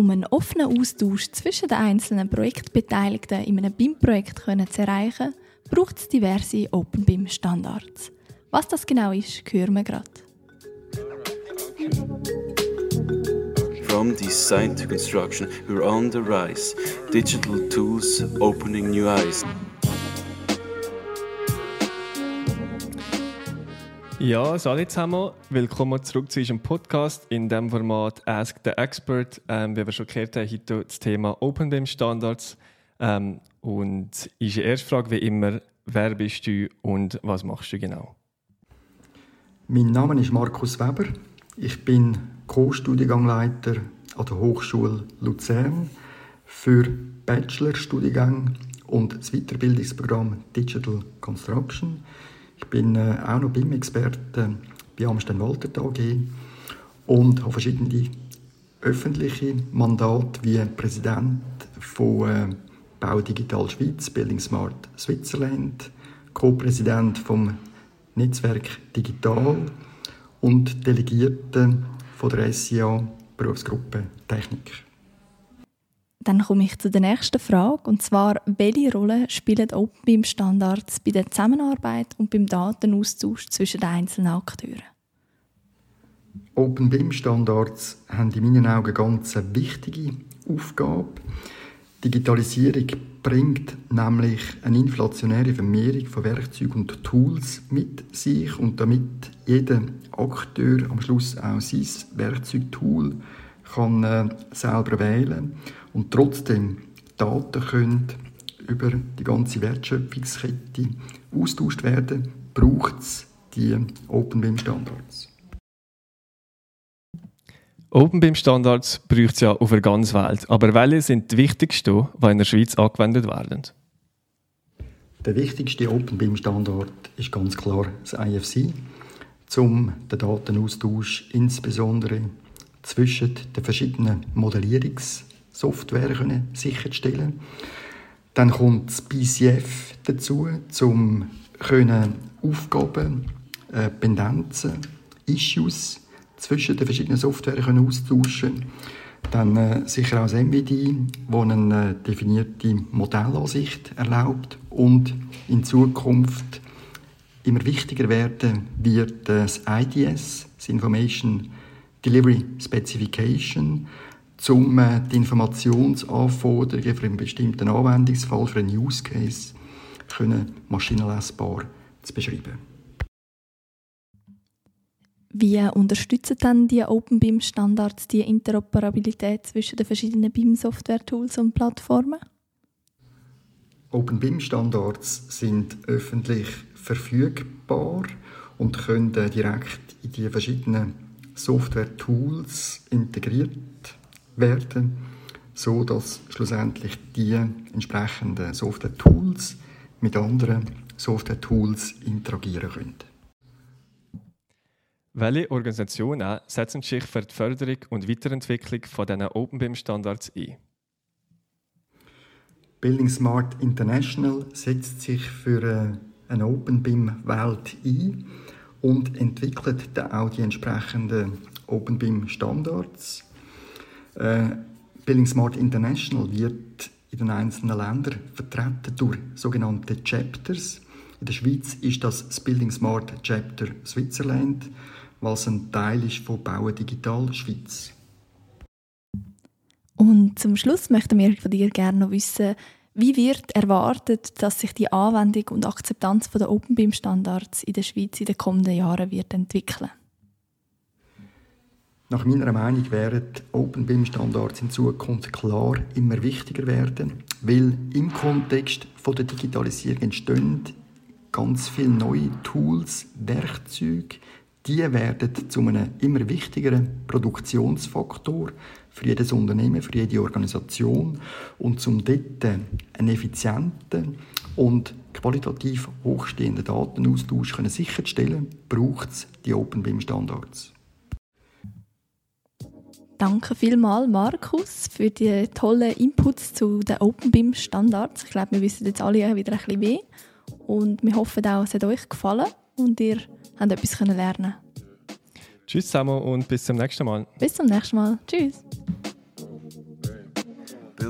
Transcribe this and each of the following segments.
Um einen offenen Austausch zwischen den einzelnen Projektbeteiligten in einem BIM-Projekt zu erreichen, braucht es diverse Open BIM-Standards. Was das genau ist, hören wir gerade. From design to construction, we're on the rise. Digital tools opening new eyes. Ja, hallo zusammen. Willkommen zurück zu unserem Podcast in dem Format Ask the Expert. Ähm, wie wir schon gehört haben, heute das Thema OpenBIM Standards. Ähm, und unsere erste Frage wie immer, wer bist du und was machst du genau? Mein Name ist Markus Weber. Ich bin Co-Studiengangleiter an der Hochschule Luzern für Bachelorstudiengänge und das Weiterbildungsprogramm Digital Construction. Bin äh, auch noch BIM-Experte bei Amstein Walter AG und habe verschiedene öffentliche Mandate wie Präsident von äh, Bau Digital Schweiz, Building Smart Switzerland, Co-Präsident vom Netzwerk Digital und Delegierte von der SIA Berufsgruppe Technik. Dann komme ich zu der nächsten Frage, und zwar, welche Rolle spielen OpenBIM-Standards bei der Zusammenarbeit und beim Datenaustausch zwischen den einzelnen Akteuren? OpenBIM-Standards haben in meinen Augen ganz eine wichtige Aufgabe. Digitalisierung bringt nämlich eine inflationäre Vermehrung von Werkzeugen und Tools mit sich und damit jeder Akteur am Schluss auch sein Werkzeugtool kann äh, selber wählen und trotzdem Daten können über die ganze Wertschöpfungskette austauscht werden, braucht es die OpenBIM-Standards. OpenBIM-Standards braucht es ja auf der ganzen Welt. Aber welche sind die wichtigsten, die in der Schweiz angewendet werden? Der wichtigste OpenBIM-Standard ist ganz klar das IFC, um den Datenaustausch insbesondere zwischen den verschiedenen Modellierungssoftware sicherzustellen. Dann kommt das BCF dazu, um Aufgaben, äh, Pendenzen, Issues zwischen den verschiedenen Software können austauschen Dann äh, sicher auch das MVD, das eine äh, definierte Modellansicht erlaubt und in Zukunft immer wichtiger werden wird das IDS, das Information Delivery Specification, um äh, die Informationsanforderungen für einen bestimmten Anwendungsfall, für einen Use Case, können maschinenlesbar zu beschreiben. Wie unterstützen dann die OpenBIM-Standards die Interoperabilität zwischen den verschiedenen BIM-Software-Tools und Plattformen? OpenBIM-Standards sind öffentlich verfügbar und können direkt in die verschiedenen Software-Tools integriert werden, so dass schlussendlich die entsprechenden Software-Tools mit anderen Software-Tools interagieren können. Welche Organisationen setzen sich für die Förderung und Weiterentwicklung von diesen OpenBIM-Standards ein? Building Smart International setzt sich für äh, eine OpenBIM-Welt ein und entwickelt dann auch die entsprechenden OpenBIM-Standards. Äh, Building Smart International wird in den einzelnen Ländern vertreten durch sogenannte Chapters. In der Schweiz ist das das Building Smart Chapter Switzerland was ein Teil ist von Bauen Digital Schweiz. Und zum Schluss möchten wir von dir gerne noch wissen, wie wird erwartet, dass sich die Anwendung und Akzeptanz der OpenBIM-Standards in der Schweiz in den kommenden Jahren wird entwickeln? Nach meiner Meinung werden OpenBIM-Standards in Zukunft klar immer wichtiger werden, weil im Kontext von der Digitalisierung entstehen ganz viele neue Tools, Werkzeuge, die werden zu einem immer wichtigeren Produktionsfaktor für jedes Unternehmen, für jede Organisation. Und zum dort einen effizienten und qualitativ hochstehenden Datenaustausch sicherzustellen, braucht es die OpenBIM-Standards. Danke vielmals, Markus, für die tollen Inputs zu den OpenBIM-Standards. Ich glaube, wir wissen jetzt alle wieder ein bisschen mehr. Und wir hoffen auch, es hat euch gefallen und ihr habt etwas lernen Tschüss zusammen und bis zum nächsten Mal. Bis zum nächsten Mal. Tschüss.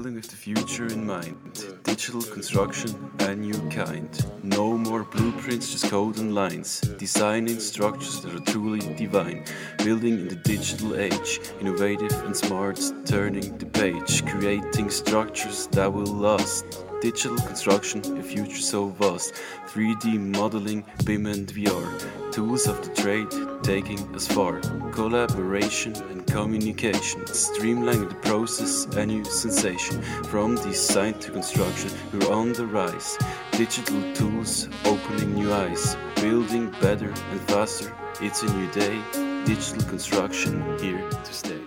Building with the future in mind. Digital construction, a new kind. No more blueprints, just code and lines. Designing structures that are truly divine. Building in the digital age, innovative and smart, turning the page. Creating structures that will last. Digital construction, a future so vast. 3D modeling, BIM and VR. Tools of the trade, taking us far. Collaboration and communication, streamlining the process, a new sensation. From design to construction, we're on the rise. Digital tools opening new eyes. Building better and faster, it's a new day. Digital construction here to stay.